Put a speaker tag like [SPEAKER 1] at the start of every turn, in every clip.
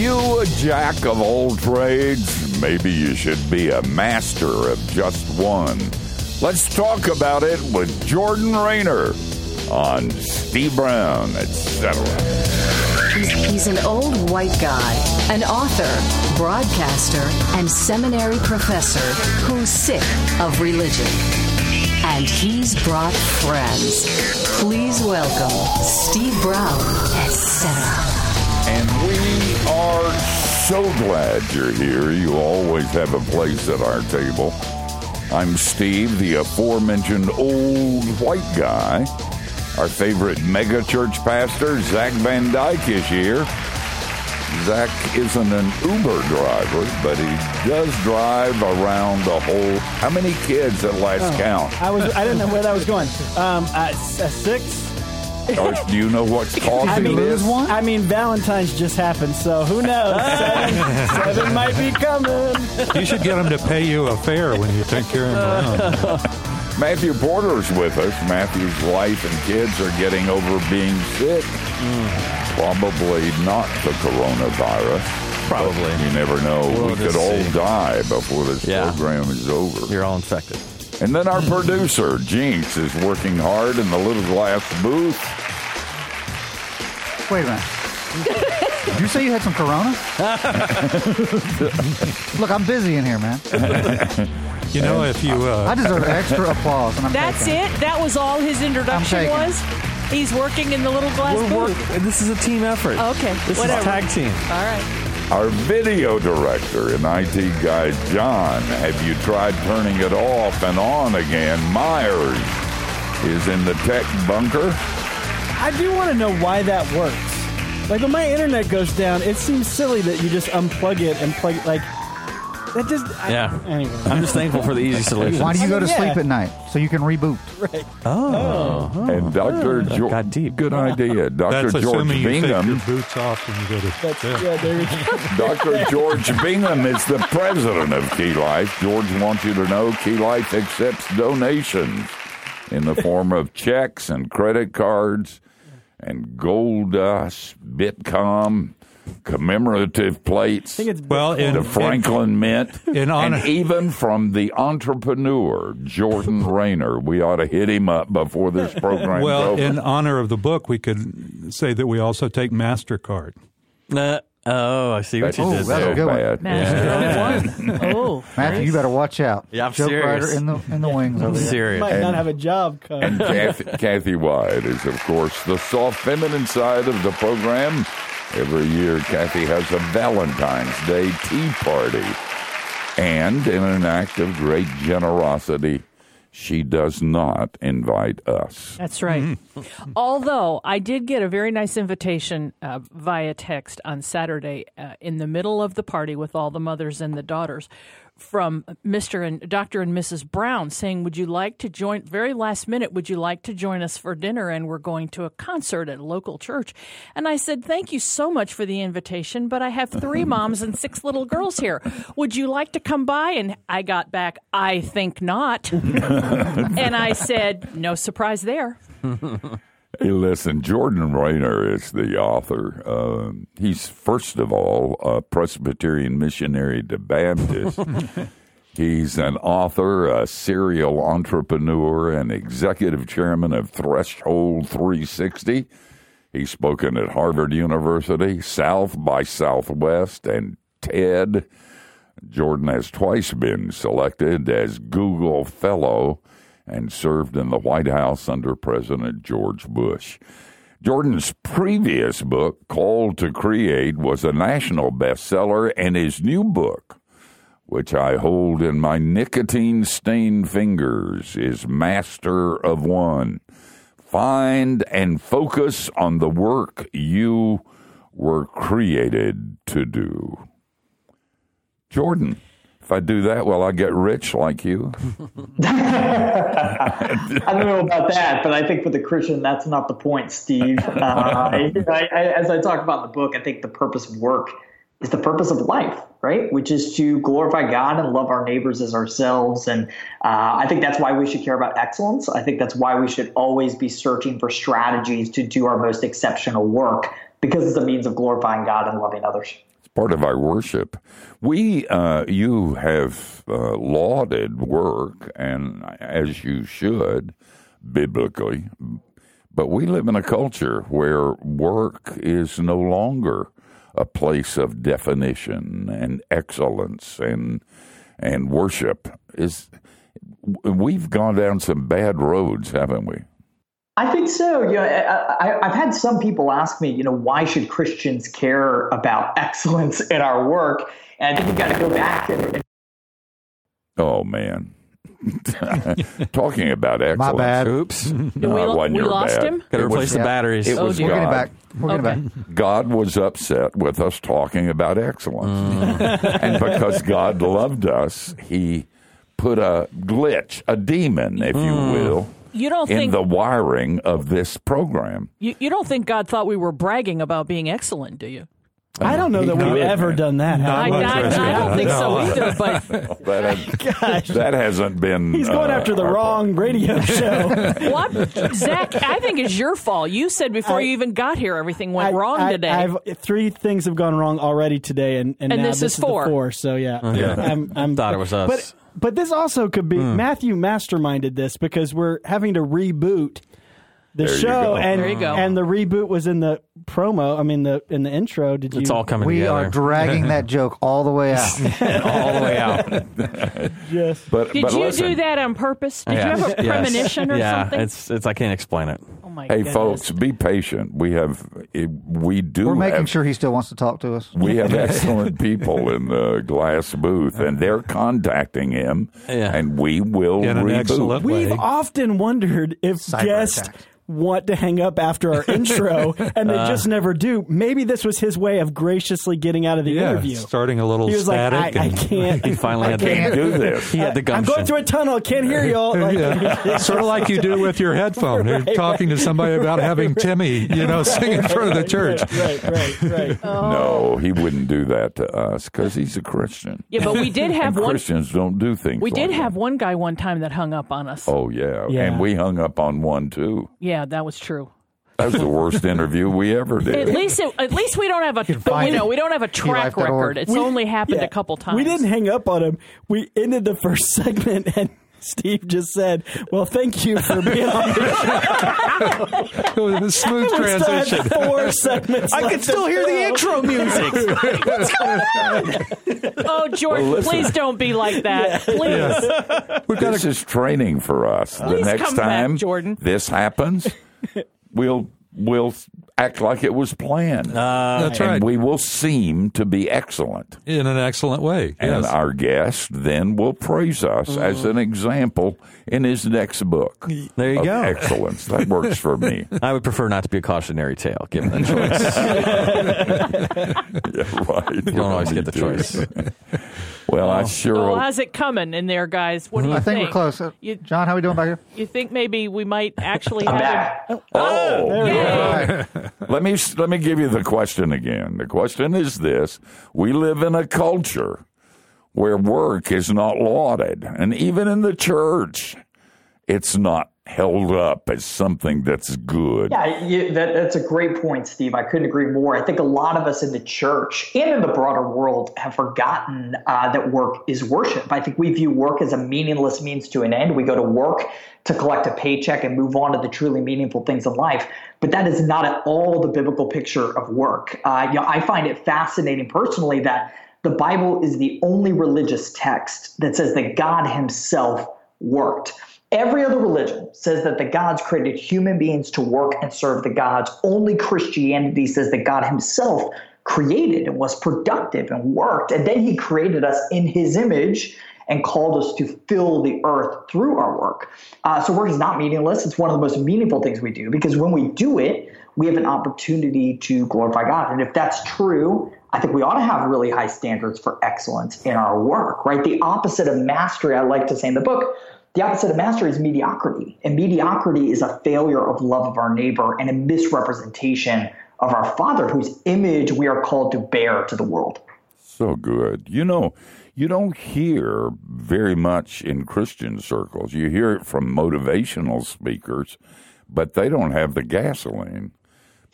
[SPEAKER 1] you a jack of all trades? Maybe you should be a master of just one. Let's talk about it with Jordan Raynor on Steve Brown, etc.
[SPEAKER 2] He's, he's an old white guy, an author, broadcaster, and seminary professor who's sick of religion. And he's brought friends. Please welcome Steve Brown, etc.
[SPEAKER 1] Are so glad you're here. You always have a place at our table. I'm Steve, the aforementioned old white guy. Our favorite megachurch pastor, Zach Van Dyke, is here. Zach isn't an Uber driver, but he does drive around the whole. How many kids at last count?
[SPEAKER 3] I was I didn't know where that was going. Um, uh, six.
[SPEAKER 1] Or do you know what's causing
[SPEAKER 3] I mean,
[SPEAKER 1] this?
[SPEAKER 3] I mean, Valentine's just happened, so who knows? seven, seven might be coming.
[SPEAKER 4] You should get them to pay you a fare when you take care of them around.
[SPEAKER 1] Matthew Porter's with us. Matthew's wife and kids are getting over being sick. Probably not the coronavirus.
[SPEAKER 5] Probably.
[SPEAKER 1] You never know.
[SPEAKER 5] We'll
[SPEAKER 1] we could
[SPEAKER 5] just
[SPEAKER 1] all
[SPEAKER 5] see.
[SPEAKER 1] die before this
[SPEAKER 5] Yeah.
[SPEAKER 1] program is over.
[SPEAKER 5] You're all infected.
[SPEAKER 1] And then our producer, Jinx, is working hard in the little glass booth.
[SPEAKER 6] Wait a minute. Did you say you had some corona? Look, I'm busy in here, man.
[SPEAKER 4] You know, if you uh,
[SPEAKER 6] I deserve extra applause, and I'm
[SPEAKER 7] That's
[SPEAKER 6] taking
[SPEAKER 7] it. That was all his introduction was. He's working in the little glass
[SPEAKER 5] We're
[SPEAKER 7] booth.
[SPEAKER 5] work- this is a team effort.
[SPEAKER 7] Okay,
[SPEAKER 5] This
[SPEAKER 7] whatever.
[SPEAKER 5] is tag team.
[SPEAKER 7] All right.
[SPEAKER 1] Our video director and IT guy, John, have you tried turning it off and on again? Myers is in the tech bunker.
[SPEAKER 3] I do want to know why that works. Like when my internet goes down, it seems silly that you just unplug it and plug it. Like that just. I,
[SPEAKER 5] Yeah.
[SPEAKER 3] Anyway.
[SPEAKER 5] I'm just thankful for the easy solution.
[SPEAKER 6] Why do you go to oh,
[SPEAKER 3] Yeah.
[SPEAKER 6] sleep at night so you can reboot?
[SPEAKER 3] Right.
[SPEAKER 5] Oh. oh. oh.
[SPEAKER 1] And Dr.
[SPEAKER 5] that
[SPEAKER 1] George,
[SPEAKER 5] got deep.
[SPEAKER 1] good idea. Dr.
[SPEAKER 4] that's
[SPEAKER 1] George
[SPEAKER 4] assuming you take your boots off when you go to
[SPEAKER 3] That's
[SPEAKER 4] bed.
[SPEAKER 3] yeah. There we.
[SPEAKER 1] Dr. George Bingham is the president of Key Life. George wants you to know Key Life accepts donations in the form of checks and credit cards and gold dust, Bitcoin, commemorative plates.
[SPEAKER 3] I think it's
[SPEAKER 4] Well, in,
[SPEAKER 1] the Franklin Mint,
[SPEAKER 4] in honor-
[SPEAKER 1] and even from the entrepreneur Jordan Raynor. We ought to hit him up before this program.
[SPEAKER 4] well,
[SPEAKER 1] over.
[SPEAKER 4] in honor of the book, we could say that we also take Mastercard.
[SPEAKER 5] Nah. Oh, I see what you
[SPEAKER 6] Oh,
[SPEAKER 5] did
[SPEAKER 6] that's
[SPEAKER 5] there.
[SPEAKER 6] a good one.
[SPEAKER 1] bad.
[SPEAKER 7] Master of. Oh,
[SPEAKER 6] Matthew, you better watch out.
[SPEAKER 5] Yeah, I'm
[SPEAKER 6] Joke
[SPEAKER 5] serious.
[SPEAKER 6] rider in the in the wings over
[SPEAKER 5] I'm
[SPEAKER 6] there.
[SPEAKER 5] serious.
[SPEAKER 3] might not have a job. Come.
[SPEAKER 1] And Kathy, Kathy White is, of course, the soft feminine side of the program. Every year, Kathy has a Valentine's Day tea party. And in an act of great generosity, she does not invite us.
[SPEAKER 7] That's right. Although I did get a very nice invitation uh, via text on Saturday uh, in the middle of the party with all the mothers and the daughters from Mr. and Dr. and Mrs. Brown saying, Would you like to join, very last minute, would you like to join us for dinner? And we're going to a concert at a local church. And I said, Thank you so much for the invitation, but I have three moms and six little girls here. Would you like to come by? And I got back, I think not. and I said, No surprise there.
[SPEAKER 1] Hey, listen, Jordan Raynor is the author. Um he's, first of all, a Presbyterian missionary to Baptist. he's an author, a serial entrepreneur, and executive chairman of Threshold 360. He's spoken at Harvard University, South by Southwest, and TED. Jordan has twice been selected as Google Fellow and served in the White House under President George Bush. Jordan's previous book, Called to Create, was a national bestseller, and his new book, which I hold in my nicotine stained fingers, is Master of One. Find and focus on the work you were created to do. Jordan, if I do that, will I get rich like you?
[SPEAKER 8] I don't know about that, but I think for the Christian, that's not the point, Steve. Uh, I, I, as I talk about in the book, I think the purpose of work is the purpose of life, right? Which is to glorify God and love our neighbors as ourselves. And uh, I think that's why we should care about excellence. I think that's why we should always be searching for strategies to do our most exceptional work because it's a means of glorifying God and loving others.
[SPEAKER 1] Part of our worship. We, uh, you have uh, lauded work, and as you should, biblically. But we live in a culture where work is no longer a place of definition and excellence and and worship. Is we've gone down some bad roads, haven't we?
[SPEAKER 8] I think so. You know, I, I, I've had some people ask me, you know, why should Christians care about excellence in our work? And I think you got to go back and, and
[SPEAKER 1] Oh man. Talking about excellence.
[SPEAKER 6] My bad.
[SPEAKER 5] Oops.
[SPEAKER 7] Did
[SPEAKER 1] No,
[SPEAKER 7] we,
[SPEAKER 1] it
[SPEAKER 7] we lost
[SPEAKER 1] bad.
[SPEAKER 7] him?
[SPEAKER 5] Got to
[SPEAKER 1] It was-
[SPEAKER 5] replace the
[SPEAKER 6] yeah.
[SPEAKER 5] batteries.
[SPEAKER 1] It
[SPEAKER 7] Oh,
[SPEAKER 1] was.
[SPEAKER 6] We're getting
[SPEAKER 1] God.
[SPEAKER 6] back. We're getting
[SPEAKER 7] Okay.
[SPEAKER 6] back.
[SPEAKER 1] God was upset with us talking about excellence. Mm. and because God loved us, he put a glitch, a demon, if you mm. will,
[SPEAKER 7] You don't
[SPEAKER 1] in
[SPEAKER 7] think
[SPEAKER 1] the wiring of this program.
[SPEAKER 7] you, you don't think God thought we were bragging about being excellent, do you?
[SPEAKER 3] I don't know that we've
[SPEAKER 1] He-
[SPEAKER 3] ever done that. have
[SPEAKER 7] I,
[SPEAKER 3] we?
[SPEAKER 7] I, I don't
[SPEAKER 4] of
[SPEAKER 7] think so either. But
[SPEAKER 1] That, has,
[SPEAKER 3] Gosh.
[SPEAKER 1] that hasn't been.
[SPEAKER 3] He's going
[SPEAKER 1] uh,
[SPEAKER 3] after the
[SPEAKER 1] our
[SPEAKER 3] wrong radio show.
[SPEAKER 7] what, Zach? I think it's your fault. You said before
[SPEAKER 3] I-
[SPEAKER 7] you even got here, everything went
[SPEAKER 3] I-
[SPEAKER 7] wrong
[SPEAKER 3] I-
[SPEAKER 7] today.
[SPEAKER 3] I've, three things have gone wrong already today, and and,
[SPEAKER 7] And
[SPEAKER 3] now
[SPEAKER 7] this is
[SPEAKER 3] the
[SPEAKER 7] four.
[SPEAKER 3] four. So yeah, I'm, I'm
[SPEAKER 5] Thought it was us.
[SPEAKER 3] But but this also could be hmm. Matthew masterminded this because we're having to reboot the
[SPEAKER 1] There you
[SPEAKER 3] show,
[SPEAKER 1] go.
[SPEAKER 3] and
[SPEAKER 7] There you go.
[SPEAKER 3] and the reboot was in the promo. I mean the in the intro. Did you?
[SPEAKER 5] it's all coming
[SPEAKER 6] We
[SPEAKER 5] together.
[SPEAKER 6] are dragging that joke all the way out.
[SPEAKER 5] all the way out.
[SPEAKER 3] just
[SPEAKER 1] But,
[SPEAKER 7] Did
[SPEAKER 1] but
[SPEAKER 7] you
[SPEAKER 1] listen,
[SPEAKER 7] do that on purpose? Did
[SPEAKER 5] Yeah.
[SPEAKER 7] you have a
[SPEAKER 5] Yes.
[SPEAKER 7] premonition or
[SPEAKER 5] yeah,
[SPEAKER 7] something?
[SPEAKER 5] it's it's I can't explain it.
[SPEAKER 7] oh my
[SPEAKER 1] Hey,
[SPEAKER 7] goodness.
[SPEAKER 1] folks, be patient. We have, eh, we do.
[SPEAKER 6] We're making
[SPEAKER 1] have,
[SPEAKER 6] sure he still wants to talk to us.
[SPEAKER 1] We have excellent people in the glass booth, and they're contacting him,
[SPEAKER 5] Yeah.
[SPEAKER 1] and we will
[SPEAKER 4] In an
[SPEAKER 1] reboot.
[SPEAKER 3] We've
[SPEAKER 4] way.
[SPEAKER 3] often wondered if
[SPEAKER 6] Cyber
[SPEAKER 3] guests
[SPEAKER 6] attack.
[SPEAKER 3] want to hang up after our intro, and they. Just never do. Maybe this was his way of graciously getting out of the
[SPEAKER 4] Yeah,
[SPEAKER 3] interview.
[SPEAKER 4] starting a little
[SPEAKER 3] He was like,
[SPEAKER 4] static.
[SPEAKER 3] I, I
[SPEAKER 4] and-
[SPEAKER 3] can't.
[SPEAKER 5] He finally
[SPEAKER 3] I
[SPEAKER 5] had the
[SPEAKER 1] Can't do this.
[SPEAKER 5] he had the
[SPEAKER 3] I'm going through a tunnel. I can't hear y'all. Like,
[SPEAKER 4] Yeah. sort of like you do with your headphone. You're talking to somebody about having Timmy, you know, sing in front of the church.
[SPEAKER 3] Right, right, right. Oh.
[SPEAKER 1] No, he wouldn't do that to us because he's a Christian.
[SPEAKER 7] Yeah, but we did have
[SPEAKER 1] And
[SPEAKER 7] one.
[SPEAKER 1] Christians don't do things.
[SPEAKER 7] We did
[SPEAKER 1] like
[SPEAKER 7] have
[SPEAKER 1] that.
[SPEAKER 7] one guy one time that hung up on us.
[SPEAKER 1] Oh yeah.
[SPEAKER 3] Yeah.
[SPEAKER 1] and we hung up on one too.
[SPEAKER 7] Yeah, that was true.
[SPEAKER 1] That was the worst interview we ever did.
[SPEAKER 7] At least, it, at least we don't have a. But we know we don't have a track record. It's only happened
[SPEAKER 3] Yeah.
[SPEAKER 7] a couple times.
[SPEAKER 3] We didn't hang up on him. We ended the first segment, and Steve just said, "Well, thank you for being on the show."
[SPEAKER 4] It was a smooth
[SPEAKER 3] We still had
[SPEAKER 4] transition.
[SPEAKER 3] Four segments.
[SPEAKER 5] I can still hear the intro music.
[SPEAKER 7] Oh, Jordan,
[SPEAKER 1] Well,
[SPEAKER 7] please don't be like that. Please.
[SPEAKER 4] We've got
[SPEAKER 1] this
[SPEAKER 4] a,
[SPEAKER 1] is training for us. the next
[SPEAKER 7] come back,
[SPEAKER 1] time
[SPEAKER 7] Jordan.
[SPEAKER 1] this happens, we'll we'll act like it was planned.
[SPEAKER 4] Uh, that's
[SPEAKER 1] and
[SPEAKER 4] right.
[SPEAKER 1] we will seem to be excellent.
[SPEAKER 4] in an excellent way.
[SPEAKER 1] And
[SPEAKER 4] yes.
[SPEAKER 1] our guest then will praise us as mm. an example in his next book.
[SPEAKER 5] There you go.
[SPEAKER 1] Excellence. That works for me.
[SPEAKER 5] I would prefer not to be a cautionary tale, given the choice.
[SPEAKER 1] Yeah, right. You
[SPEAKER 5] don't always get the choice.
[SPEAKER 1] well, I sure
[SPEAKER 7] Well,
[SPEAKER 1] hope-
[SPEAKER 7] how's it coming in there, guys? What do you think?
[SPEAKER 6] I think
[SPEAKER 7] think?
[SPEAKER 6] we're close. Uh,
[SPEAKER 7] You-
[SPEAKER 6] John, how are we doing back here?
[SPEAKER 7] You think maybe we might actually
[SPEAKER 8] I'm
[SPEAKER 7] have
[SPEAKER 8] back.
[SPEAKER 7] him?
[SPEAKER 1] Oh,
[SPEAKER 7] Yay.
[SPEAKER 6] All right.
[SPEAKER 1] let me let me give you the question again. The question is this: We live in a culture where work is not lauded, and even in the church, it's not held up as something that's good.
[SPEAKER 8] Yeah, you, that, that's a great point, Steve. I couldn't agree more. I think a lot of us in the church and in the broader world have forgotten uh, that work is worship. I think we view work as a meaningless means to an end. We go to work to collect a paycheck and move on to the truly meaningful things in life. But that is not at all the biblical picture of work. Uh, you know, I find it fascinating personally that the Bible is the only religious text that says that God Himself worked. Every other religion says that the gods created human beings to work and serve the gods. Only Christianity says that God himself created and was productive and worked. And then he created us in his image and called us to fill the earth through our work. Uh, so work is not meaningless. It's one of the most meaningful things we do because when we do it, we have an opportunity to glorify God. And if that's true, I think we ought to have really high standards for excellence in our work, right? The opposite of mastery, I like to say in the book, the opposite of mastery is mediocrity. And mediocrity is a failure of love of our neighbor and a misrepresentation of our Father, whose image we are called to bear to the world.
[SPEAKER 1] So good. You know, you don't hear very much in Christian circles. You hear it from motivational speakers, but they don't have the gasoline.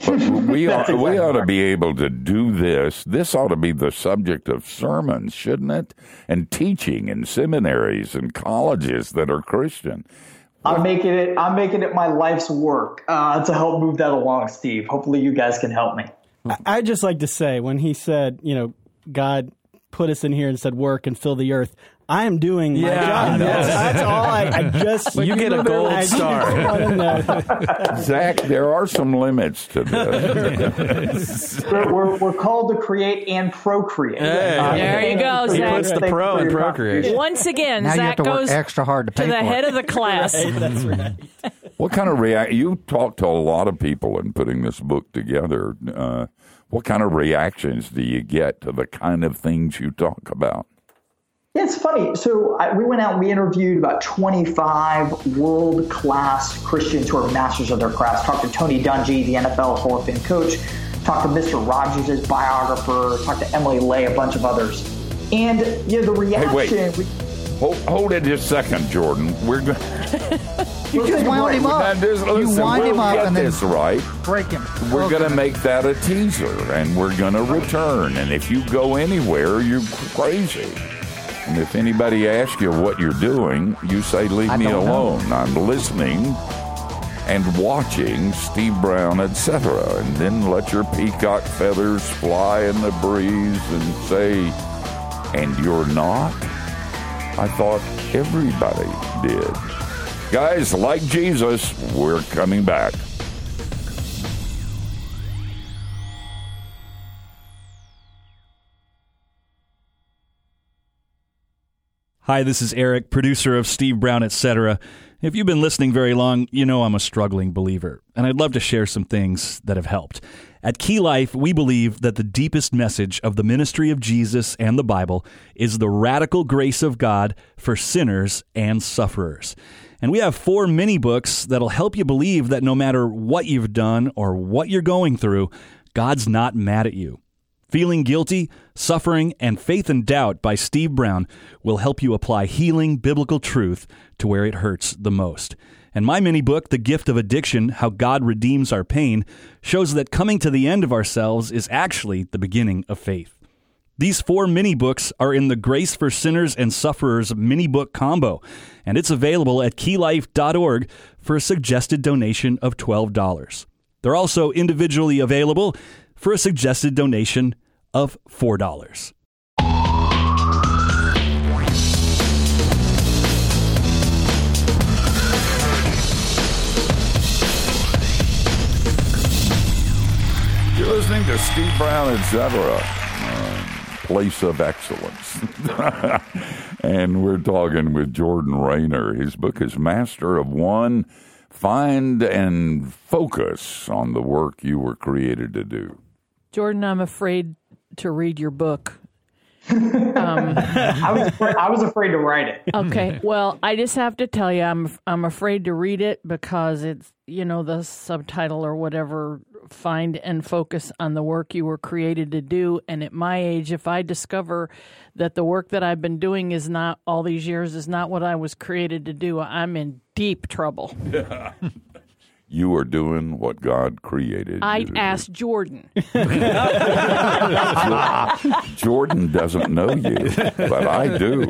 [SPEAKER 1] But we ought,
[SPEAKER 8] exactly
[SPEAKER 1] we ought to be able to do this. This ought to be the subject of sermons, shouldn't it? And teaching in seminaries and colleges that are Christian.
[SPEAKER 8] I'm making it. I'm making it my life's work uh, to help move that along, Steve. Hopefully, you guys can help me.
[SPEAKER 3] I'd just like to say when he said, you know, God put us in here and said, work and fill the earth. I am doing my
[SPEAKER 5] Yeah,
[SPEAKER 3] job. That's, that's all. I, I just
[SPEAKER 5] You get a gold
[SPEAKER 3] I just
[SPEAKER 5] star.
[SPEAKER 1] Zach, there are some limits to this.
[SPEAKER 8] We're, we're, we're called to create and procreate.
[SPEAKER 5] Hey.
[SPEAKER 8] Uh,
[SPEAKER 7] There you go, Zach.
[SPEAKER 8] you
[SPEAKER 7] Puts
[SPEAKER 5] the pro in
[SPEAKER 8] your
[SPEAKER 5] procreation.
[SPEAKER 7] Once again,
[SPEAKER 6] Now you have
[SPEAKER 7] Zach
[SPEAKER 6] to work
[SPEAKER 7] goes
[SPEAKER 6] extra hard to
[SPEAKER 7] to
[SPEAKER 6] pay
[SPEAKER 7] the
[SPEAKER 6] for
[SPEAKER 7] head
[SPEAKER 6] it.
[SPEAKER 7] of the class.
[SPEAKER 3] That's right.
[SPEAKER 1] what kind of react? You talked to a lot of people in putting this book together. Uh, what kind of reactions do you get to the kind of things you talk about?
[SPEAKER 8] Yeah, it's funny. So I, we went out and we interviewed about 25 world class Christians who are masters of their craft. Talked to Tony Dungy, the NFL Hall of Fame coach. Talked to Mr. Rogers, his biographer. Talked to Emily Ley, a bunch of others. And you know the reaction.
[SPEAKER 1] wait.
[SPEAKER 8] we-
[SPEAKER 1] Hold, hold it just a second, Jordan. We're going.
[SPEAKER 6] You just wound him up. You wind
[SPEAKER 1] we'll
[SPEAKER 6] him up
[SPEAKER 1] get
[SPEAKER 6] and then
[SPEAKER 1] this right.
[SPEAKER 6] break him.
[SPEAKER 1] We're
[SPEAKER 6] Okay.
[SPEAKER 1] going to make that a teaser, and we're going to return. And if you go anywhere, you're crazy. And if anybody asks you what you're doing, you say, "Leave
[SPEAKER 6] I
[SPEAKER 1] me
[SPEAKER 6] don't know.
[SPEAKER 1] alone. I'm listening and watching Steve Brown, etc." And then let your peacock feathers fly in the breeze and say, "And you're not." I thought everybody did. Guys, like Jesus, we're coming back.
[SPEAKER 9] Hi, this is Eric, producer of Steve Brown, etc. If you've been listening very long, you know I'm a struggling believer, and I'd love to share some things that have helped. At Key Life, we believe that the deepest message of the ministry of Jesus and the Bible is the radical grace of God for sinners and sufferers. And we have four mini books that'll help you believe that no matter what you've done or what you're going through, God's not mad at you. Feeling Guilty, Suffering, and Faith and Doubt by Steve Brown will help you apply healing biblical truth to where it hurts the most. And my mini book, The Gift of Addiction How God Redeems Our Pain, shows that coming to the end of ourselves is actually the beginning of faith. These four mini books are in the Grace for Sinners and Sufferers mini book combo, and it's available at keylife.org for a suggested donation of $12. They're also individually available for a suggested donation of $4.
[SPEAKER 1] You're listening to Steve Brown, etc. Um, place of excellence. and we're talking with Jordan Raynor. His book is Master of One Find and Focus on the Work You Were Created to Do.
[SPEAKER 7] Jordan, I'm afraid to read your book.
[SPEAKER 8] Um, I was afraid, I was afraid to write it.
[SPEAKER 7] Okay. well, I just have to tell you, I'm I'm afraid to read it because it's you know the subtitle or whatever. Find and focus on the work you were created to do. And at my age, if I discover that the work that I've been doing is not all these years is not what I was created to do, I'm in deep trouble.
[SPEAKER 1] You are doing what God created.
[SPEAKER 7] I'd ask Jordan.
[SPEAKER 1] Jordan doesn't know you, but I do.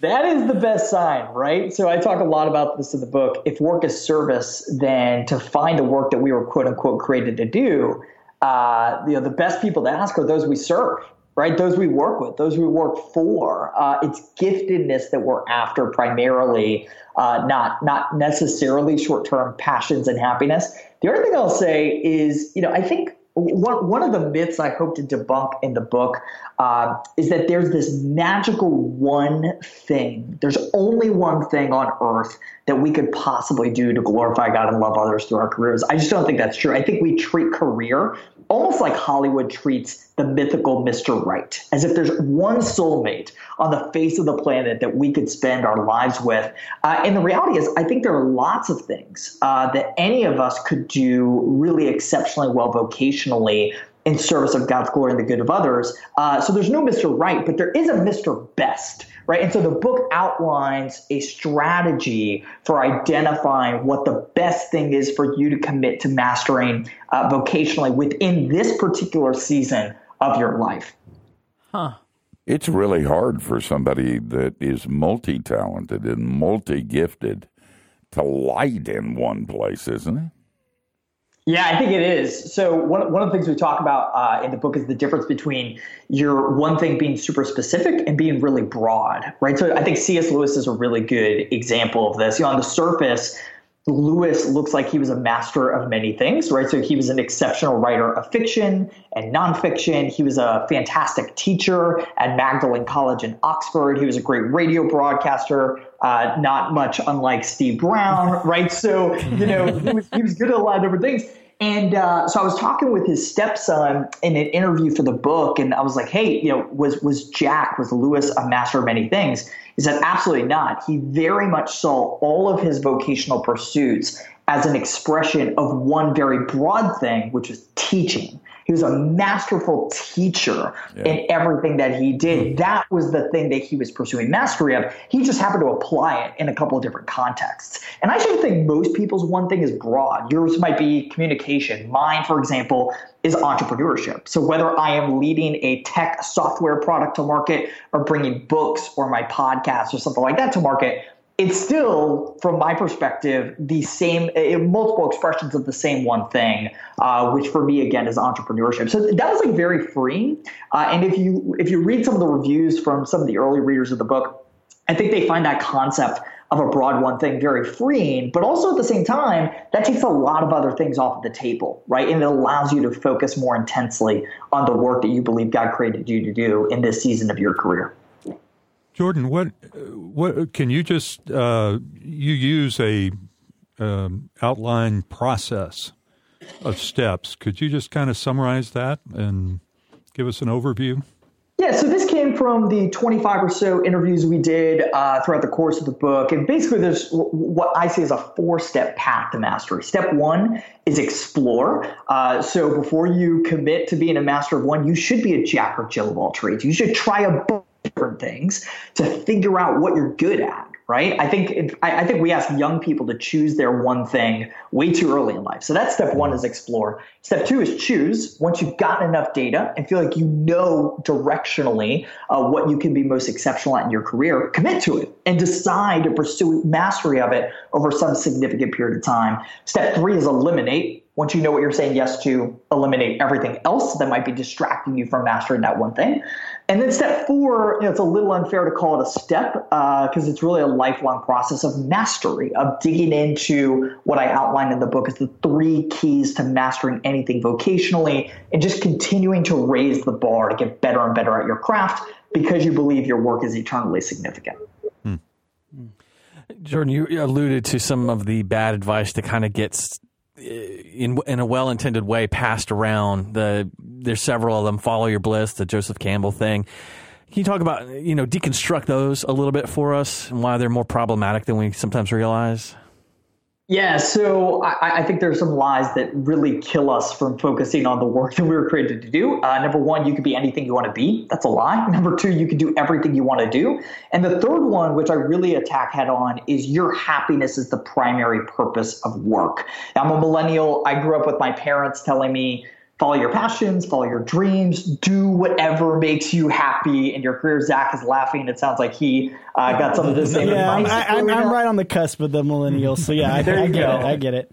[SPEAKER 8] That is the best sign, right? So I talk a lot about this in the book. If work is service, then to find the work that we were quote unquote created to do, uh, you know, the best people to ask are those we serve, right? Those we work with, those we work for. Uh, it's giftedness that we're after primarily, uh, not not necessarily short term passions and happiness. The other thing I'll say is, you know, I think one, one of the myths I hope to debunk in the book uh, is that there's this magical one thing. There's only one thing on earth that we could possibly do to glorify God and love others through our careers. I just don't think that's true. I think we treat career almost like Hollywood treats the mythical Mr. Right, as if there's one soulmate on the face of the planet that we could spend our lives with. Uh, and the reality is, I think there are lots of things uh, that any of us could do really exceptionally well vocationally in service of God's glory and the good of others. Uh, so there's no Mr. Right, but there is a Mr. Best, right? And so the book outlines a strategy for identifying what the best thing is for you to commit to mastering uh, vocationally within this particular season of your life.
[SPEAKER 7] Huh.
[SPEAKER 1] It's really hard for somebody that is multi talented and multi gifted to light in one place, isn't it?
[SPEAKER 8] Yeah, I think it is. So one, one of the things we talk about uh, in the book is the difference between your one thing being super specific and being really broad, right? So I think C.S. Lewis is a really good example of this. You know, on the surface, Lewis looks like he was a master of many things, right? So he was an exceptional writer of fiction and nonfiction. He was a fantastic teacher at Magdalen College in Oxford. He was a great radio broadcaster, uh, not much unlike Steve Brown, right? So, you know, he was, he was good at a lot of different things. And uh, so I was talking with his stepson in an interview for the book, and I was like, "Hey, you know, was was Jack was Lewis a master of many things?" He said, "Absolutely not. He very much saw all of his vocational pursuits as an expression of one very broad thing, which is teaching." He was a masterful teacher yeah. in everything that he did. Hmm. That was the thing that he was pursuing mastery of. He just happened to apply it in a couple of different contexts. And I actually think most people's one thing is broad. Yours might be communication. Mine, for example, is entrepreneurship. So whether I am leading a tech software product to market or bringing books or my podcast or something like that to market, it's still, from my perspective, the same, uh, multiple expressions of the same one thing, uh, which for me again is entrepreneurship. So that was like very freeing. Uh, and if you if you read some of the reviews from some of the early readers of the book, I think they find that concept of a broad one thing very freeing, but also at the same time, that takes a lot of other things off of the table, right? And it allows you to focus more intensely on the work that you believe God created you to do in this season of your career.
[SPEAKER 4] Jordan, what what can you just uh, you use a um, outline process of steps? Could you just kind of summarize that and give us an overview?
[SPEAKER 8] Yeah, so this came from the 25 or so interviews we did uh, throughout the course of the book. And basically, there's what I see as a four step path to mastery. Step one is explore. Uh, so before you commit to being a master of one, you should be a jack or Jill of all trades. You should try a book different things to figure out what you're good at right? I think I, I, think we ask young people to choose their one thing way too early in life. So that's step one is explore. Step two is choose. Once you've gotten enough data and feel like you know directionally uh, what you can be most exceptional at in your career, commit to it and decide to pursue mastery of it over some significant period of time. Step three is eliminate once you know what you're saying yes to, eliminate everything else that might be distracting you from mastering that one thing. And then step four, you know, it's a little unfair to call it a step because uh, it's really a lifelong process of mastery, of digging into what I outlined in the book as the three keys to mastering anything vocationally and just continuing to raise the bar to get better and better at your craft because you believe your work is eternally significant. Hmm.
[SPEAKER 5] Jordan, you alluded to some of the bad advice that kind of gets Uh, in in a well intended way passed around. The there's several of them. Follow your bliss, the Joseph Campbell thing. Can you talk about you know deconstruct those a little bit for us and why they're more problematic than we sometimes realize?
[SPEAKER 8] Yeah, so I, I, think are some lies that really kill us from focusing on the work that we were created to do. Uh, number one, you could be anything you want to be. That's a lie. Number two, you can do everything you want to do. And the third one, which I really attack head on, is your happiness is the primary purpose of work. Now, I'm a millennial. I grew up with my parents telling me, follow your passions, follow your dreams, do whatever makes you happy in your career. Zach is laughing. It sounds like he uh, got some of the same
[SPEAKER 3] yeah,
[SPEAKER 8] advice.
[SPEAKER 3] I, am right on the cusp of the millennials, so yeah, I, I get go. it. I get it.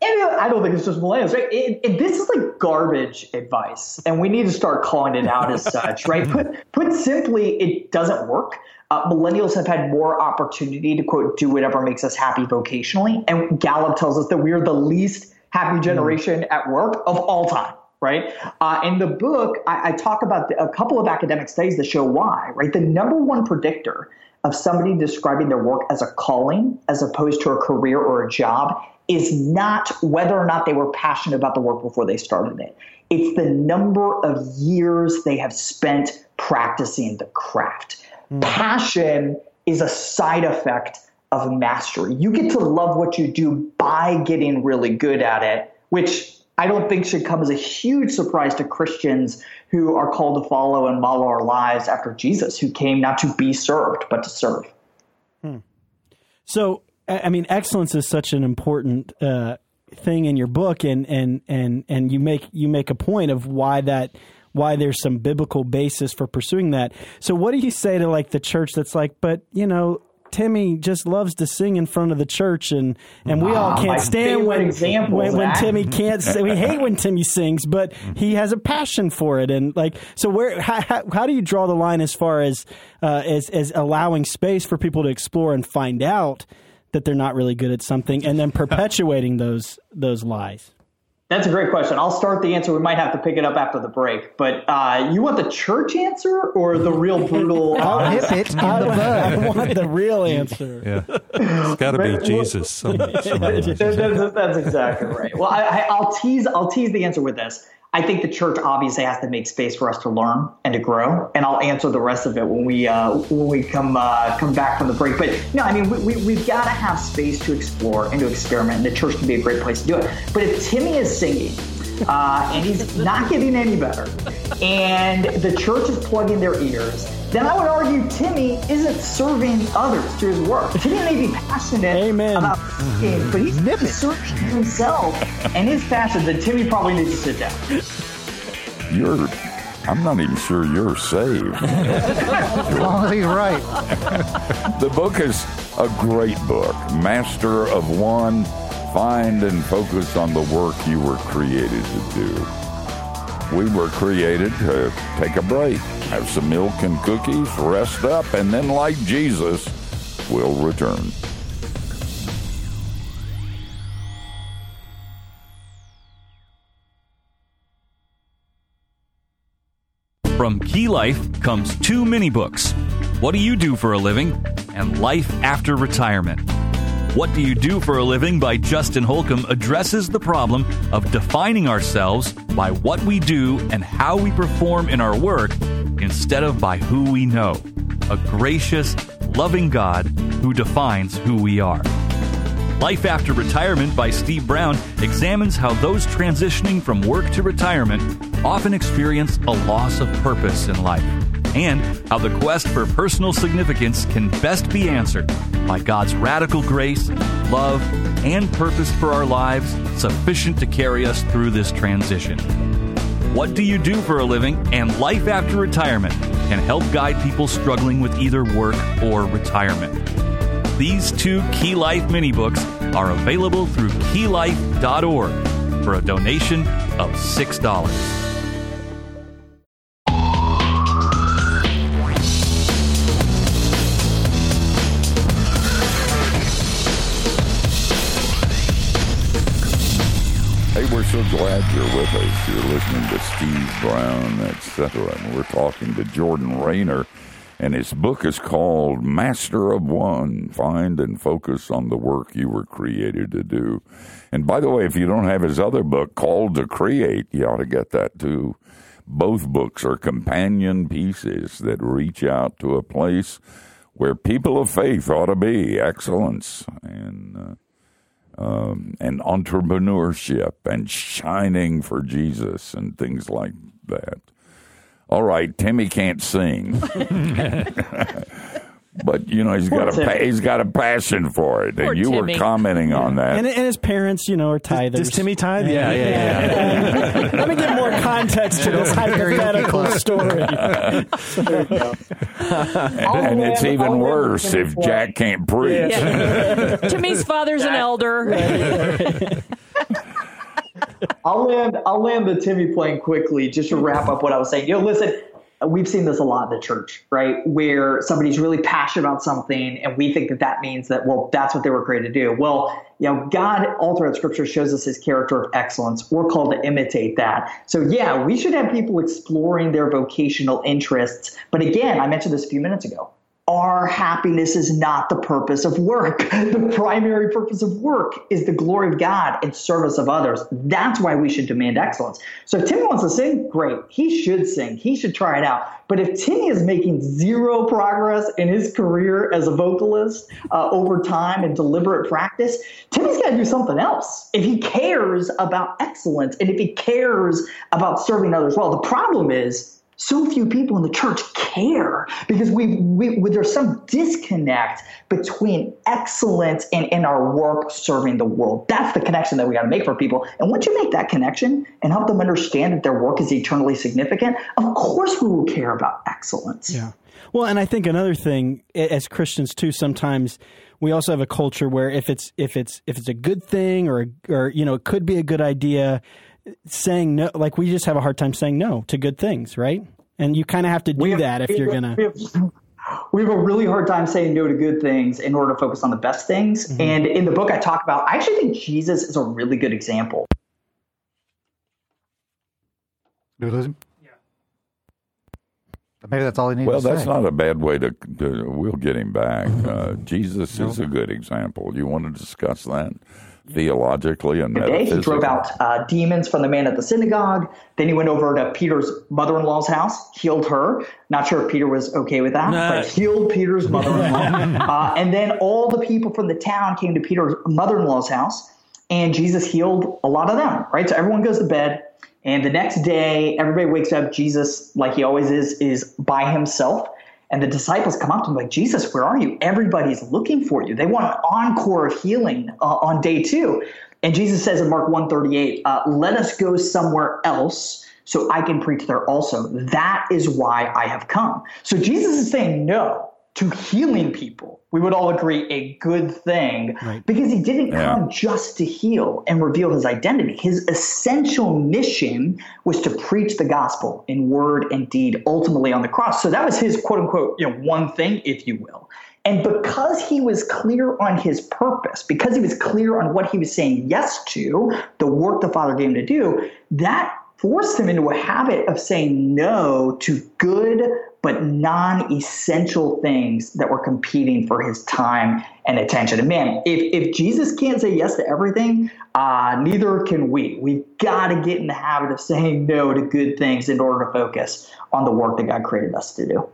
[SPEAKER 8] And I don't think it's just millennials, right? It, it, this is like garbage advice, and we need to start calling it out as such, right? Put put simply, it doesn't work. Uh, millennials have had more opportunity to quote do whatever makes us happy vocationally, and Gallup tells us that we are the least happy generation mm. at work of all time right? Uh, in the book, I, I talk about the, a couple of academic studies that show why, right? The number one predictor of somebody describing their work as a calling as opposed to a career or a job is not whether or not they were passionate about the work before they started it. It's the number of years they have spent practicing the craft. Mm. Passion is a side effect of mastery. You get to love what you do by getting really good at it, which I don't think should come as a huge surprise to Christians who are called to follow and model our lives after Jesus, who came not to be served, but to serve.
[SPEAKER 3] Hmm. So, I mean, excellence is such an important uh, thing in your book, and and and and you make you make a point of why that why there's some biblical basis for pursuing that. So, what do you say to like the church that's like, but you know, Timmy just loves to sing in front of the church, and and we all can't stand when when, when Timmy can't. we hate when Timmy sings, but he has a passion for it, and like so. Where how, how, how do you draw the line as far as uh, as as allowing space for people to explore and find out that they're not really good at something, and then perpetuating those those lies?
[SPEAKER 8] That's a great question. I'll start the answer. We might have to pick it up after the break. But uh, you want the church answer or the real brutal?
[SPEAKER 6] I'll hit it in the bud.
[SPEAKER 3] I want the real answer.
[SPEAKER 4] Yeah, it's got to be Jesus. Some, some
[SPEAKER 8] that's, that's, exactly right. Well, I, will tease. I'll tease the answer with this. I think the church obviously has to make space for us to learn and to grow, and I'll answer the rest of it when we uh, when we come uh, come back from the break. But no, I mean we, we, have got to have space to explore and to experiment, and the church can be a great place to do it. But if Timmy is singing uh, and he's not getting any better, and the church is plugging their ears, then I would argue Timmy isn't serving others through his work. Timmy may be passionate
[SPEAKER 3] Amen.
[SPEAKER 8] about singing, but he's not serving himself and his passion. Then Timmy probably needs to sit down.
[SPEAKER 1] You're. I'm not even sure you're saved.
[SPEAKER 6] well, he's right.
[SPEAKER 1] the book is a great book. Master of one. Find and focus on the work you were created to do. We were created to take a break, have some milk and cookies, rest up, and then, like Jesus, we'll return.
[SPEAKER 9] From Key Life comes two mini books What Do You Do for a Living? and Life After Retirement. What Do You Do for a Living by Justin Holcomb addresses the problem of defining ourselves by what we do and how we perform in our work instead of by who we know. A gracious, loving God who defines who we are. Life After Retirement by Steve Brown examines how those transitioning from work to retirement often experience a loss of purpose in life and how the quest for personal significance can best be answered by God's radical grace, love, and purpose for our lives sufficient to carry us through this transition. What Do You Do for a Living and Life After Retirement can help guide people struggling with either work or retirement. These two Key Life mini books are available through keylife.org for a donation of $6.
[SPEAKER 1] So glad you're with us. You're listening to Steve Brown, etc. And we're talking to Jordan Raynor, and his book is called Master of One Find and Focus on the Work You Were Created to Do. And by the way, if you don't have his other book, Called to Create, you ought to get that too. Both books are companion pieces that reach out to a place where people of faith ought to be excellence. And. Uh, um, and entrepreneurship and shining for Jesus and things like that. All right, Timmy can't sing. but you know he's got a pa- he's got a passion for it,
[SPEAKER 7] Poor
[SPEAKER 1] and you
[SPEAKER 7] Timmy.
[SPEAKER 1] were commenting on that.
[SPEAKER 3] And, and his parents, you know, are tithers.
[SPEAKER 5] Does Timmy tithe? Yeah, yeah, yeah.
[SPEAKER 3] Let me give more context to this hypothetical story.
[SPEAKER 1] and, and it's even worse if Jack can't preach.
[SPEAKER 7] Timmy's father's an elder.
[SPEAKER 8] I'll land. I'll land the Timmy plane quickly, just to wrap up what I was saying. You know, listen, we've seen this a lot in the church, right? Where somebody's really passionate about something, and we think that that means that well, that's what they were created to do. Well, you know, God all throughout Scripture shows us His character of excellence. We're called to imitate that. So yeah, we should have people exploring their vocational interests. But again, I mentioned this a few minutes ago our happiness is not the purpose of work. The primary purpose of work is the glory of God and service of others. That's why we should demand excellence. So if Timmy wants to sing, great. He should sing. He should try it out. But if Timmy is making zero progress in his career as a vocalist uh, over time and deliberate practice, Timmy's got to do something else. If he cares about excellence and if he cares about serving others well, the problem is so few people in the church care because we, we, there's some disconnect between excellence and, and our work serving the world. That's the connection that we got to make for people. And once you make that connection and help them understand that their work is eternally significant, of course we will care about excellence.
[SPEAKER 3] Yeah. Well, and I think another thing as Christians too, sometimes we also have a culture where if it's if it's if it's a good thing or or you know it could be a good idea saying no like we just have a hard time saying no to good things right and you kind of have to do have, that if you're gonna
[SPEAKER 8] we have, we have, a really hard time saying no to good things in order to focus on the best things mm-hmm. and in the book i talk about i actually think jesus is a really good example do
[SPEAKER 6] yeah. Maybe that's all he needs.
[SPEAKER 1] Well,
[SPEAKER 6] that's
[SPEAKER 1] say. not a bad way to, to. We'll get him back. Uh, Jesus is a good example. You want to discuss that? Theologically and
[SPEAKER 8] day he drove out uh, demons from the man at the synagogue. Then he went over to Peter's mother-in-law's house, healed her. Not sure if Peter was okay with that, but healed Peter's mother-in-law. uh, and then all the people from the town came to Peter's mother-in-law's house, and Jesus healed a lot of them. Right, so everyone goes to bed. And the next day, everybody wakes up. Jesus, like he always is, is by himself. And the disciples come up to him like, Jesus, where are you? Everybody's looking for you. They want an encore of healing uh, on day two. And Jesus says in Mark 138, uh, let us go somewhere else so I can preach there also. That is why I have come. So Jesus is saying no to healing people, we would all agree a good thing right. because he didn't yeah. come just to heal and reveal his identity. His essential mission was to preach the gospel in word and deed, ultimately on the cross. So that was his quote unquote, you know, one thing, if you will. And because he was clear on his purpose, because he was clear on what he was saying yes to, the work the Father gave him to do, that forced him into a habit of saying no to good but non essential things that were competing for his time and attention. And man, if, if Jesus can't say yes to everything, uh, neither can we. We've got to get in the habit of saying no to good things in order to focus on the work that God created us to do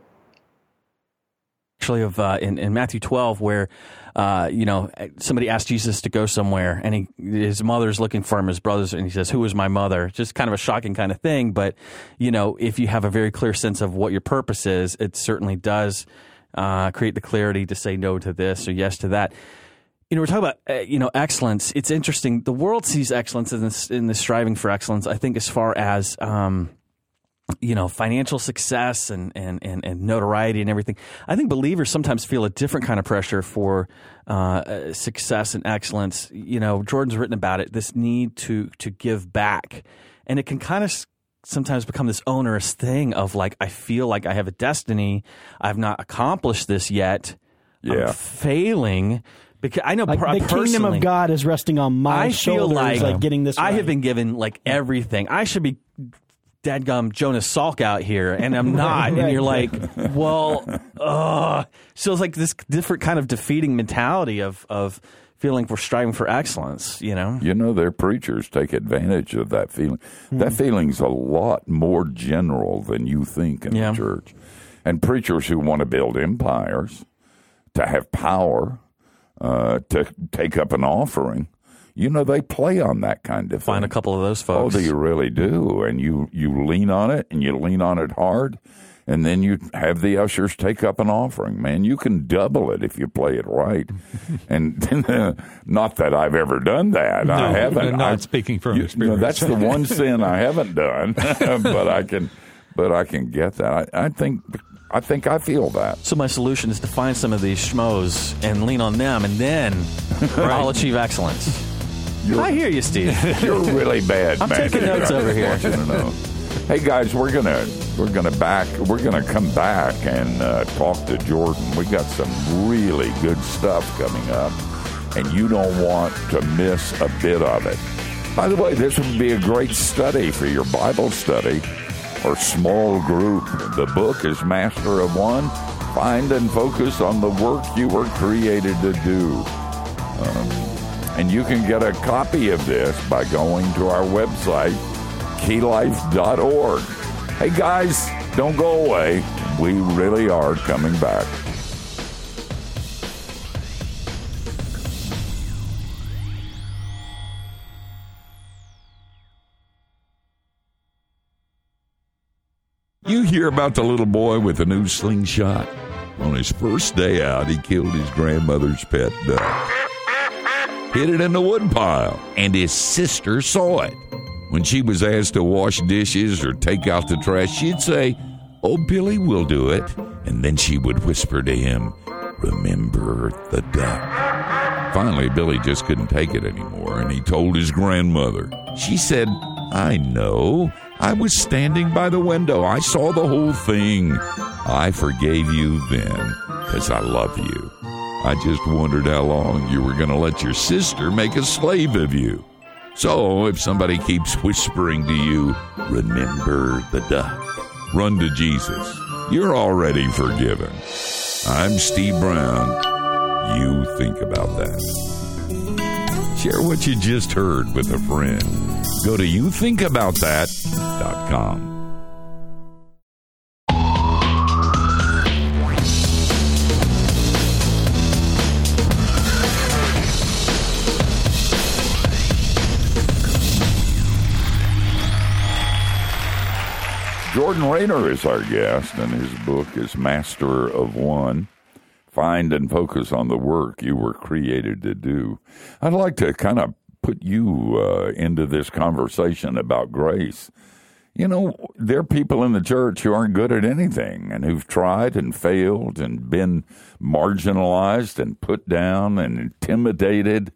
[SPEAKER 5] actually of uh, in, in Matthew 12 where uh, you know somebody asked Jesus to go somewhere and he his mother's looking for him his brothers and he says who is my mother just kind of a shocking kind of thing but you know if you have a very clear sense of what your purpose is it certainly does uh, create the clarity to say no to this or yes to that you know, we're talking about uh, you know excellence. It's interesting. The world sees excellence in this in the striving for excellence. I think as far as um, you know, financial success and, and, and, and, notoriety and everything. I think believers sometimes feel a different kind of pressure for uh, success and excellence. You know, Jordan's written about it. This need to to give back, and it can kind of sometimes become this onerous thing of like, I feel like I have a destiny. I've not accomplished this yet.
[SPEAKER 1] Yeah,
[SPEAKER 5] I'm failing. Because I know
[SPEAKER 3] like the kingdom of God is resting on my
[SPEAKER 5] I
[SPEAKER 3] shoulders,
[SPEAKER 5] feel like,
[SPEAKER 3] like getting this.
[SPEAKER 5] I
[SPEAKER 3] right.
[SPEAKER 5] have been given like everything. I should be dadgum Jonas Salk out here, and I'm not. right, and you're like, well, uh. so it's like this different kind of defeating mentality of of feeling we're striving for excellence. You know,
[SPEAKER 1] you know, their preachers take advantage of that feeling. Mm-hmm. That feeling's a lot more general than you think in yeah. the church, and preachers who want to build empires, to have power, uh, to take up an offering you know they play on that kind of
[SPEAKER 5] Find
[SPEAKER 1] thing.
[SPEAKER 5] a couple of those folks.
[SPEAKER 1] Oh, you really do, and you you lean on it, and you lean on it hard, and then you have the ushers take up an offering. Man, you can double it if you play it right. and not that I've ever done that.
[SPEAKER 4] No,
[SPEAKER 1] I haven't.
[SPEAKER 4] Not I, speaking from
[SPEAKER 1] you,
[SPEAKER 4] experience.
[SPEAKER 1] that's the one sin I haven't done, but I can. But I can get that. I, I think I think I feel that.
[SPEAKER 5] So my solution is to find some of these schmoes and lean on them, and then right. I'll achieve excellence. I hear you, Steve.
[SPEAKER 1] You're really bad.
[SPEAKER 5] I'm man. taking notes over here.
[SPEAKER 1] Hey guys, we're gonna we're gonna back we're gonna come back and uh, talk to Jordan. We got some really good stuff coming up, and you don't want to miss a bit of it. By the way, this would be a great study for your Bible study or small group. The book is Master of One Find and focus on the work you were created to do. Um, and you can get a copy of this by going to our website, keylife.org. Hey guys, don't go away. We really are coming back. You hear about the little boy with the new slingshot. On his first day out, he killed his grandmother's pet duck. Hid it in the woodpile, and his sister saw it. When she was asked to wash dishes or take out the trash, she'd say, Oh, Billy will do it. And then she would whisper to him, Remember the duck. Finally, Billy just couldn't take it anymore, and he told his grandmother. She said, I know. I was standing by the window. I saw the whole thing. I forgave you then because I love you. I just wondered how long you were going to let your sister make a slave of you. So if somebody keeps whispering to you, remember the duck, run to Jesus. You're already forgiven. I'm Steve Brown. You think about that. Share what you just heard with a friend. Go to youthinkaboutthat.com. Jordan Raynor is our guest, and his book is Master of One. Find and focus on the work you were created to do. I'd like to kind of put you uh, into this conversation about grace. You know, there are people in the church who aren't good at anything and who've tried and failed and been marginalized and put down and intimidated.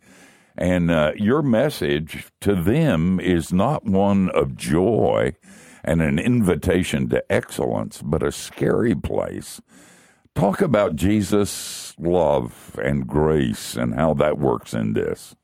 [SPEAKER 1] And uh, your message to them is not one of joy and an invitation to excellence, but a scary place. Talk about Jesus' love and grace and how that works in this.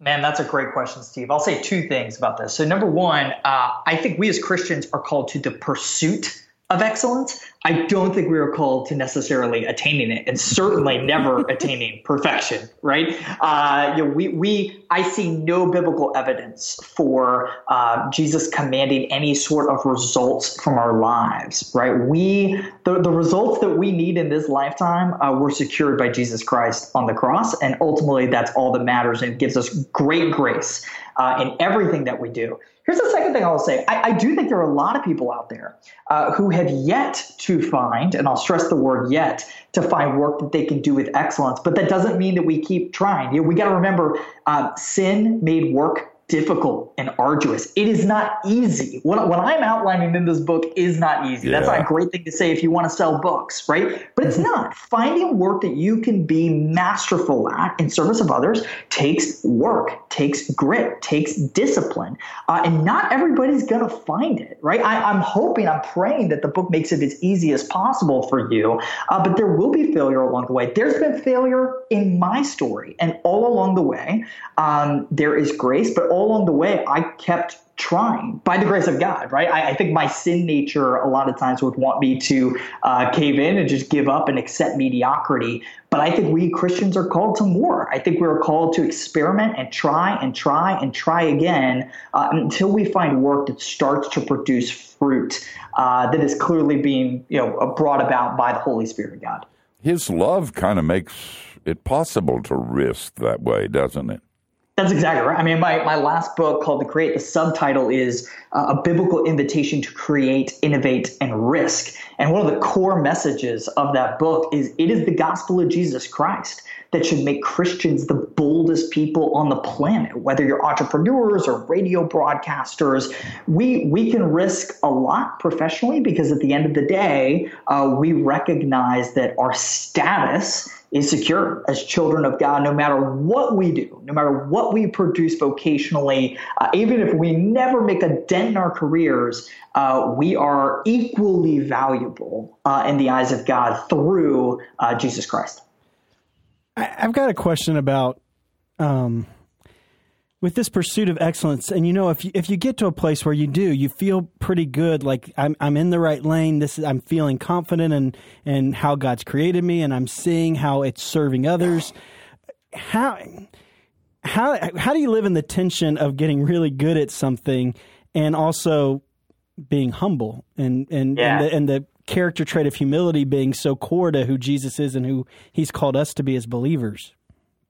[SPEAKER 8] Man, that's a great question, Steve. I'll say two things about this. So, number one, uh, I think we as Christians are called to the pursuit of excellence. I don't think we are called to necessarily attaining it, and certainly never attaining perfection. Right? Uh, you know, we we I see no biblical evidence for uh, Jesus commanding any sort of results from our lives. Right? We the the results that we need in this lifetime uh, were secured by Jesus Christ on the cross, and ultimately that's all that matters, and it gives us great grace uh, in everything that we do. Here's the second thing I'll say. I, I, do think there are a lot of people out there uh, who have yet to find, and I'll stress the word yet, to find work that they can do with excellence. But that doesn't mean that we keep trying. You know, we got to remember uh, sin made work difficult and arduous. It is not easy. What, what I'm outlining in this book is not easy. Yeah. That's not a great thing to say if you want to sell books, right? But it's not. Finding work that you can be masterful at in service of others takes work, takes grit, takes discipline. Uh, and not everybody's going to find it, right? I, am hoping, I'm praying that the book makes it as easy as possible for you. Uh, but there will be failure along the way. There's been failure in my story. And all along the way, um, there is grace, but along the way, I kept trying by the grace of God, right? I, I, think my sin nature a lot of times would want me to uh, cave in and just give up and accept mediocrity. But I think we Christians are called to more. I think we're called to experiment and try and try and try again uh, until we find work that starts to produce fruit uh, that is clearly being, you know, brought about by the Holy Spirit of God.
[SPEAKER 1] His love kind of makes it possible to risk that way, doesn't it?
[SPEAKER 8] That's exactly right. I mean, my, my last book called The Create, the subtitle is uh, A Biblical Invitation to Create, Innovate, and Risk. And one of the core messages of that book is it is the gospel of Jesus Christ that should make Christians the boldest people on the planet, whether you're entrepreneurs or radio broadcasters. We, we can risk a lot professionally because at the end of the day, uh, we recognize that our status is secure as children of God, no matter what we do, no matter what we produce vocationally, uh, even if we never make a dent in our careers, uh, we are equally valuable uh, in the eyes of God through uh, Jesus Christ.
[SPEAKER 3] I, have got a question about. Um, with this pursuit of excellence, and you know, if you, if you get to a place where you do, you feel pretty good, like I'm I'm in the right lane. This is I'm feeling confident in in how God's created me, and I'm seeing how it's serving others. How how how do you live in the tension of getting really good at something and also being humble and and
[SPEAKER 8] Yeah.
[SPEAKER 3] and, the, and the character trait of humility being so core to who Jesus is and who He's called us to be as believers?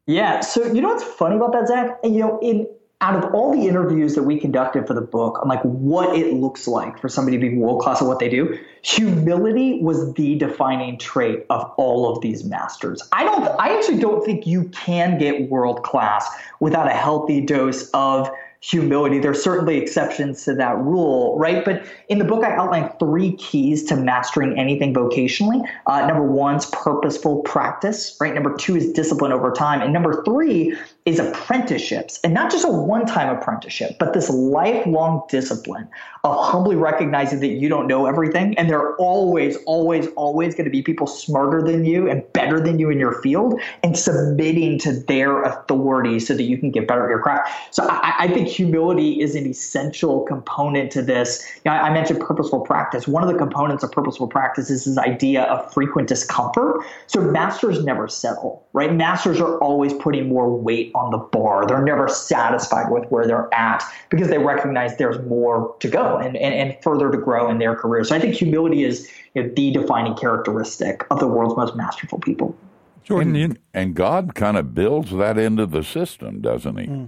[SPEAKER 8] Yeah. So you know what's funny about that, Zach? You know, in out of all the interviews that we conducted for the book on like what it looks like for somebody to be world class at what they do, humility was the defining trait of all of these masters. I don't. I actually don't think you can get world class without a healthy dose of humility. There's certainly exceptions to that rule, right? But in the book, I outline three keys to mastering anything vocationally. Uh, number one's purposeful practice, right? Number two is discipline over time. And number three is apprenticeships. And not just a one time apprenticeship, but this lifelong discipline of humbly recognizing that you don't know everything. And there are always, always, always going to be people smarter than you and better than you in your field and submitting to their authority so that you can get better at your craft. So I, I think humility is an essential component to this. You know, I, I mentioned purposeful practice. One of the components of purposeful practice is this idea of frequent discomfort. So masters never settle, right? Masters are always putting more weight on the bar. They're never satisfied with where they're at because they recognize there's more to go and, and, and further to grow in their career. So I think humility is you know, the defining characteristic of the world's most masterful people.
[SPEAKER 4] Jordan, you-
[SPEAKER 1] And God kind of builds that into the system, doesn't he? Hmm.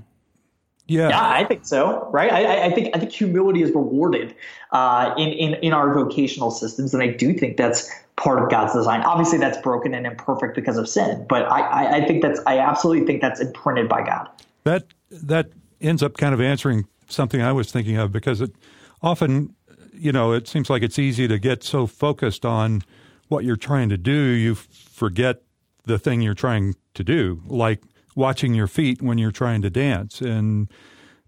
[SPEAKER 4] Yeah,
[SPEAKER 8] Yeah, I think so. Right? I, I- think I think humility is rewarded uh, in, in in our vocational systems, and I do think that's part of God's design. Obviously, that's broken and imperfect because of sin, but I, I, I think that's I absolutely think that's imprinted by God.
[SPEAKER 4] that that ends up kind of answering something I was thinking of because it often, you know, it seems like it's easy to get so focused on what you're trying to do, you forget the thing you're trying to do, like watching your feet when you're trying to dance. And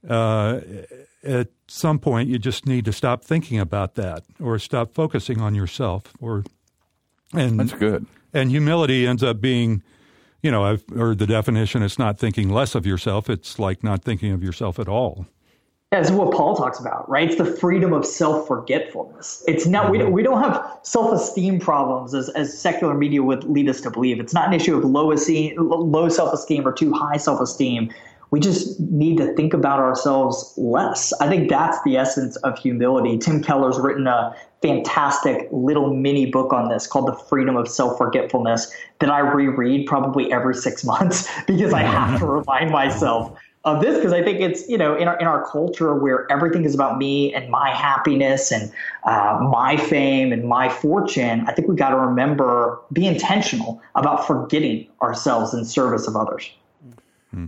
[SPEAKER 4] uh, at some point, you just need to stop thinking about that, or stop focusing on yourself, or and
[SPEAKER 1] That's good.
[SPEAKER 4] and humility ends up being, you know, I've heard the definition. It's not thinking less of yourself. It's like not thinking of yourself at all.
[SPEAKER 8] Yeah, this is what Paul talks about, right? It's the freedom of self-forgetfulness. It's not we don't, we don't have self-esteem problems as, as secular media would lead us to believe. It's not an issue of low esteem, low self-esteem or too high self-esteem. We just need to think about ourselves less. I think that's the essence of humility. Tim Keller's written a fantastic little mini book on this called The Freedom of Self-Forgetfulness that I reread probably every 6 months because I have to remind myself of this because I think it's you know in our in our culture where everything is about me and my happiness and uh, my fame and my fortune. I think we got to remember be intentional about forgetting ourselves in service of others.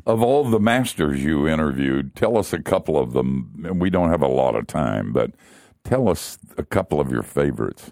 [SPEAKER 1] Of all the masters you interviewed, tell us a couple of them. We don't have a lot of time, but tell us a couple of your favorites.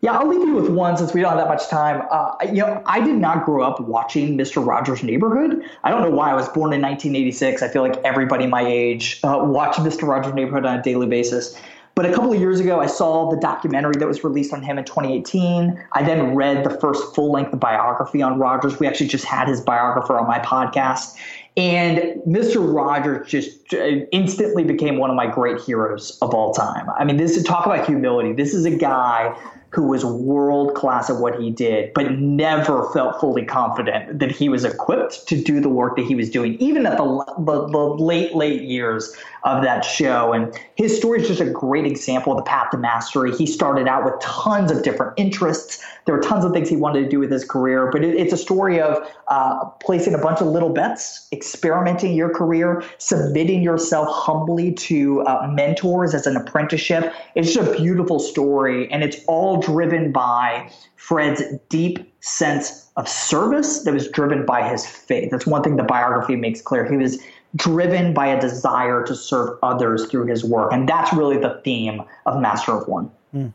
[SPEAKER 8] Yeah, I'll leave you with one since we don't have that much time. Uh, you know, I did not grow up watching Mr. Rogers' Neighborhood. I don't know why. I was born in 1986. I feel like everybody my age uh, watched Mr. Rogers' Neighborhood on a daily basis. But a couple of years ago, I saw the documentary that was released on him in 2018. I then read the first full length biography on Rogers. We actually just had his biographer on my podcast. And Mr. Rogers just uh, instantly became one of my great heroes of all time. I mean, this is talk about humility. This is a guy who was world class at what he did, but never felt fully confident that he was equipped to do the work that he was doing, even at the, the, the late, late years of that show. And his story is just a great example of the path to mastery. He started out with tons of different interests. There were tons of things he wanted to do with his career, but it, it's a story of uh, placing a bunch of little bets, experimenting your career, submitting yourself humbly to uh, mentors as an apprenticeship. It's just a beautiful story, and it's all driven by Fred's deep sense of service that was driven by his faith. That's one thing the biography makes clear. He was driven by a desire to serve others through his work, and that's really the theme of Master of One. Hmm.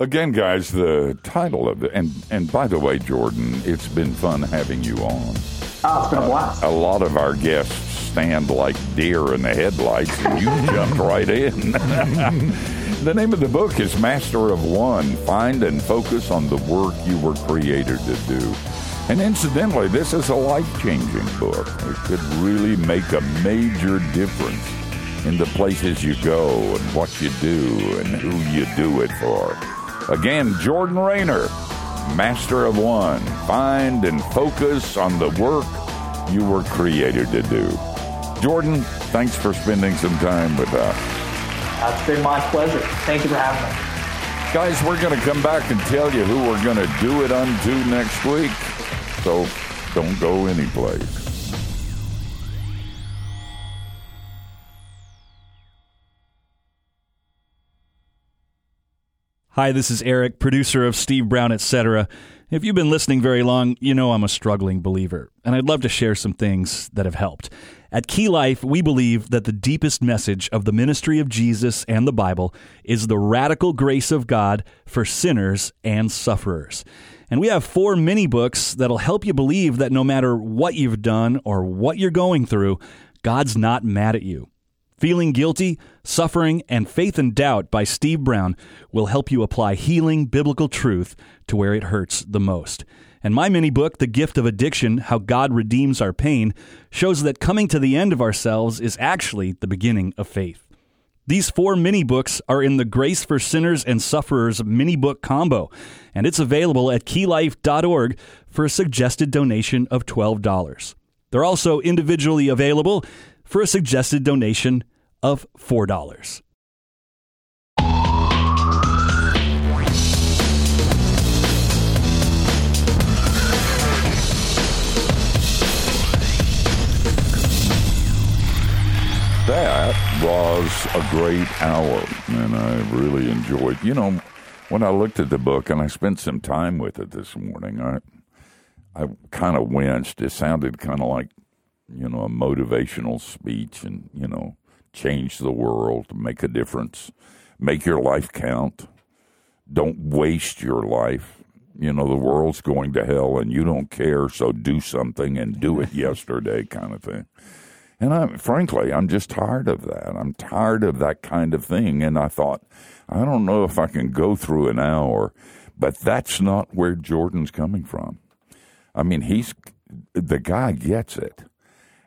[SPEAKER 1] Again, guys, the title of it, and and by the way, Jordan, it's been fun having you on.
[SPEAKER 8] Oh, it's been a uh, blast.
[SPEAKER 1] A lot of our guests stand like deer in the headlights, and you jumped right in. The name of the book is Master of One Find and Focus on the Work You Were Created to Do. And incidentally, this is a life changing book. It could really make a major difference in the places you go and what you do and who you do it for. Again, Jordan Raynor, Master of One. Find and focus on the work you were created to do. Jordan, thanks for spending some time with us.
[SPEAKER 8] That's been my pleasure. Thank you for having me.
[SPEAKER 1] Guys, we're going to come back and tell you who we're going to do it unto next week. So don't go anyplace.
[SPEAKER 9] Hi, this is Eric, producer of Steve Brown, etc. If you've been listening very long, you know I'm a struggling believer, and I'd love to share some things that have helped. At Key Life, we believe that the deepest message of the ministry of Jesus and the Bible is the radical grace of God for sinners and sufferers. And we have four mini books that'll help you believe that no matter what you've done or what you're going through, God's not mad at you. Feeling Guilty, Suffering, and Faith and Doubt by Steve Brown will help you apply healing biblical truth to where it hurts the most. And my mini book, The Gift of Addiction How God Redeems Our Pain, shows that coming to the end of ourselves is actually the beginning of faith. These four mini books are in the Grace for Sinners and Sufferers mini book combo, and it's available at keylife.org for a suggested donation of $12. They're also individually available for a suggested donation of $4.
[SPEAKER 1] That was a great hour, and I really enjoyed. You know, when I looked at the book and I spent some time with it this morning, I I kind of winced. It sounded kind of like, you know, a motivational speech, and you know, change the world, make a difference, make your life count. Don't waste your life. You know, the world's going to hell and you don't care, so do something and do it yesterday kind of thing. And I frankly, I'm just tired of that. I'm tired of that kind of thing. And I thought, I don't know if I can go through an hour, but that's not where Jordan's coming from. I mean, he's the guy gets it.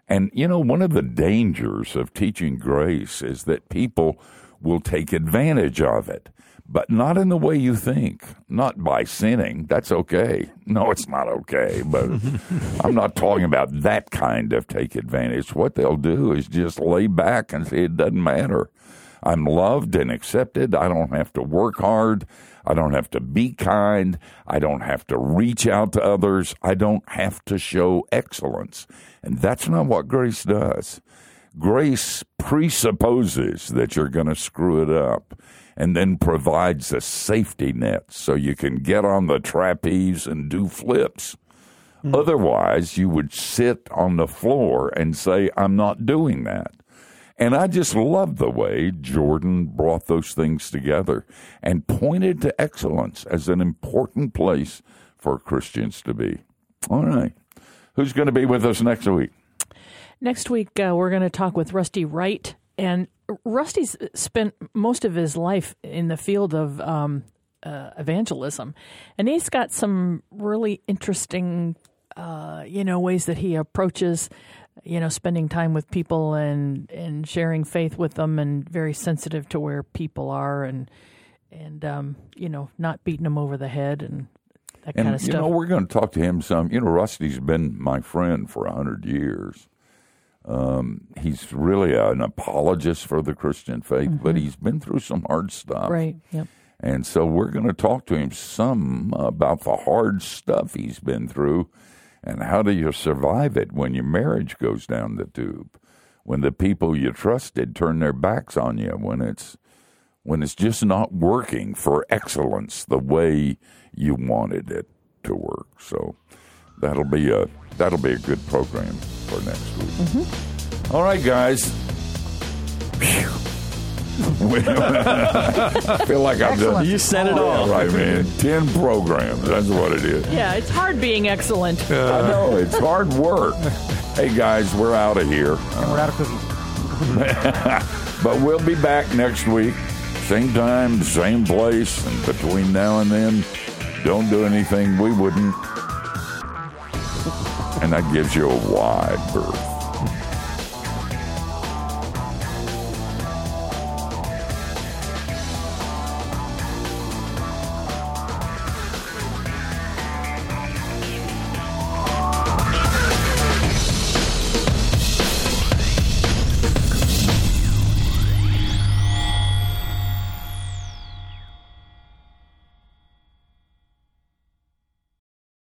[SPEAKER 1] And, you know, one of the dangers of teaching grace is that people will take advantage of it, but not in the way you think, not by sinning. That's okay. No, it's not okay, but I'm not talking about that kind of take advantage. What they'll do is just lay back and say it doesn't matter. I'm loved and accepted. I don't have to work hard. I don't have to be kind. I don't have to reach out to others. I don't have to show excellence. And that's not what grace does. Grace presupposes that you're going to screw it up and then provides a safety net so you can get on the trapeze and do flips. Mm. Otherwise, you would sit on the floor and say, I'm not doing that. And I just love the way Jordan brought those things together and pointed to excellence as an important place for Christians to be. All right. Who's going to be with us next week?
[SPEAKER 7] Next week, uh, we're going to talk with Rusty Wright. And Rusty's spent most of his life in the field of um, uh, evangelism. And he's got some really interesting, uh, you know, ways that he approaches you know, spending time with people and and sharing faith with them, and very sensitive to where people are, and and um, you know, not beating them over the head and that
[SPEAKER 1] and,
[SPEAKER 7] kind of stuff.
[SPEAKER 1] You know, we're going to talk to him some. You know, Rusty's been my friend for a hundred years. Um, he's really an apologist for the Christian faith, mm-hmm. but he's been through some hard stuff.
[SPEAKER 7] Right. Yep.
[SPEAKER 1] And so we're going to talk to him some about the hard stuff he's been through and how do you survive it when your marriage goes down the tube? When the people you trusted turn their backs on you, when it's when it's just not working for excellence the way you wanted it to work. So that'll be a that'll be a good program for next week.
[SPEAKER 7] Mm-hmm.
[SPEAKER 1] All right, guys. I feel like I've done.
[SPEAKER 5] You said it all.
[SPEAKER 1] Right, man. Ten programs. That's what it is.
[SPEAKER 7] Yeah, it's hard being excellent.
[SPEAKER 1] I know it's hard work. hey guys, we're out of here.
[SPEAKER 6] And we're out of cookies.
[SPEAKER 1] but we'll be back next week. Same time, same place, and between now and then, don't do anything we wouldn't. And that gives you a wide berth.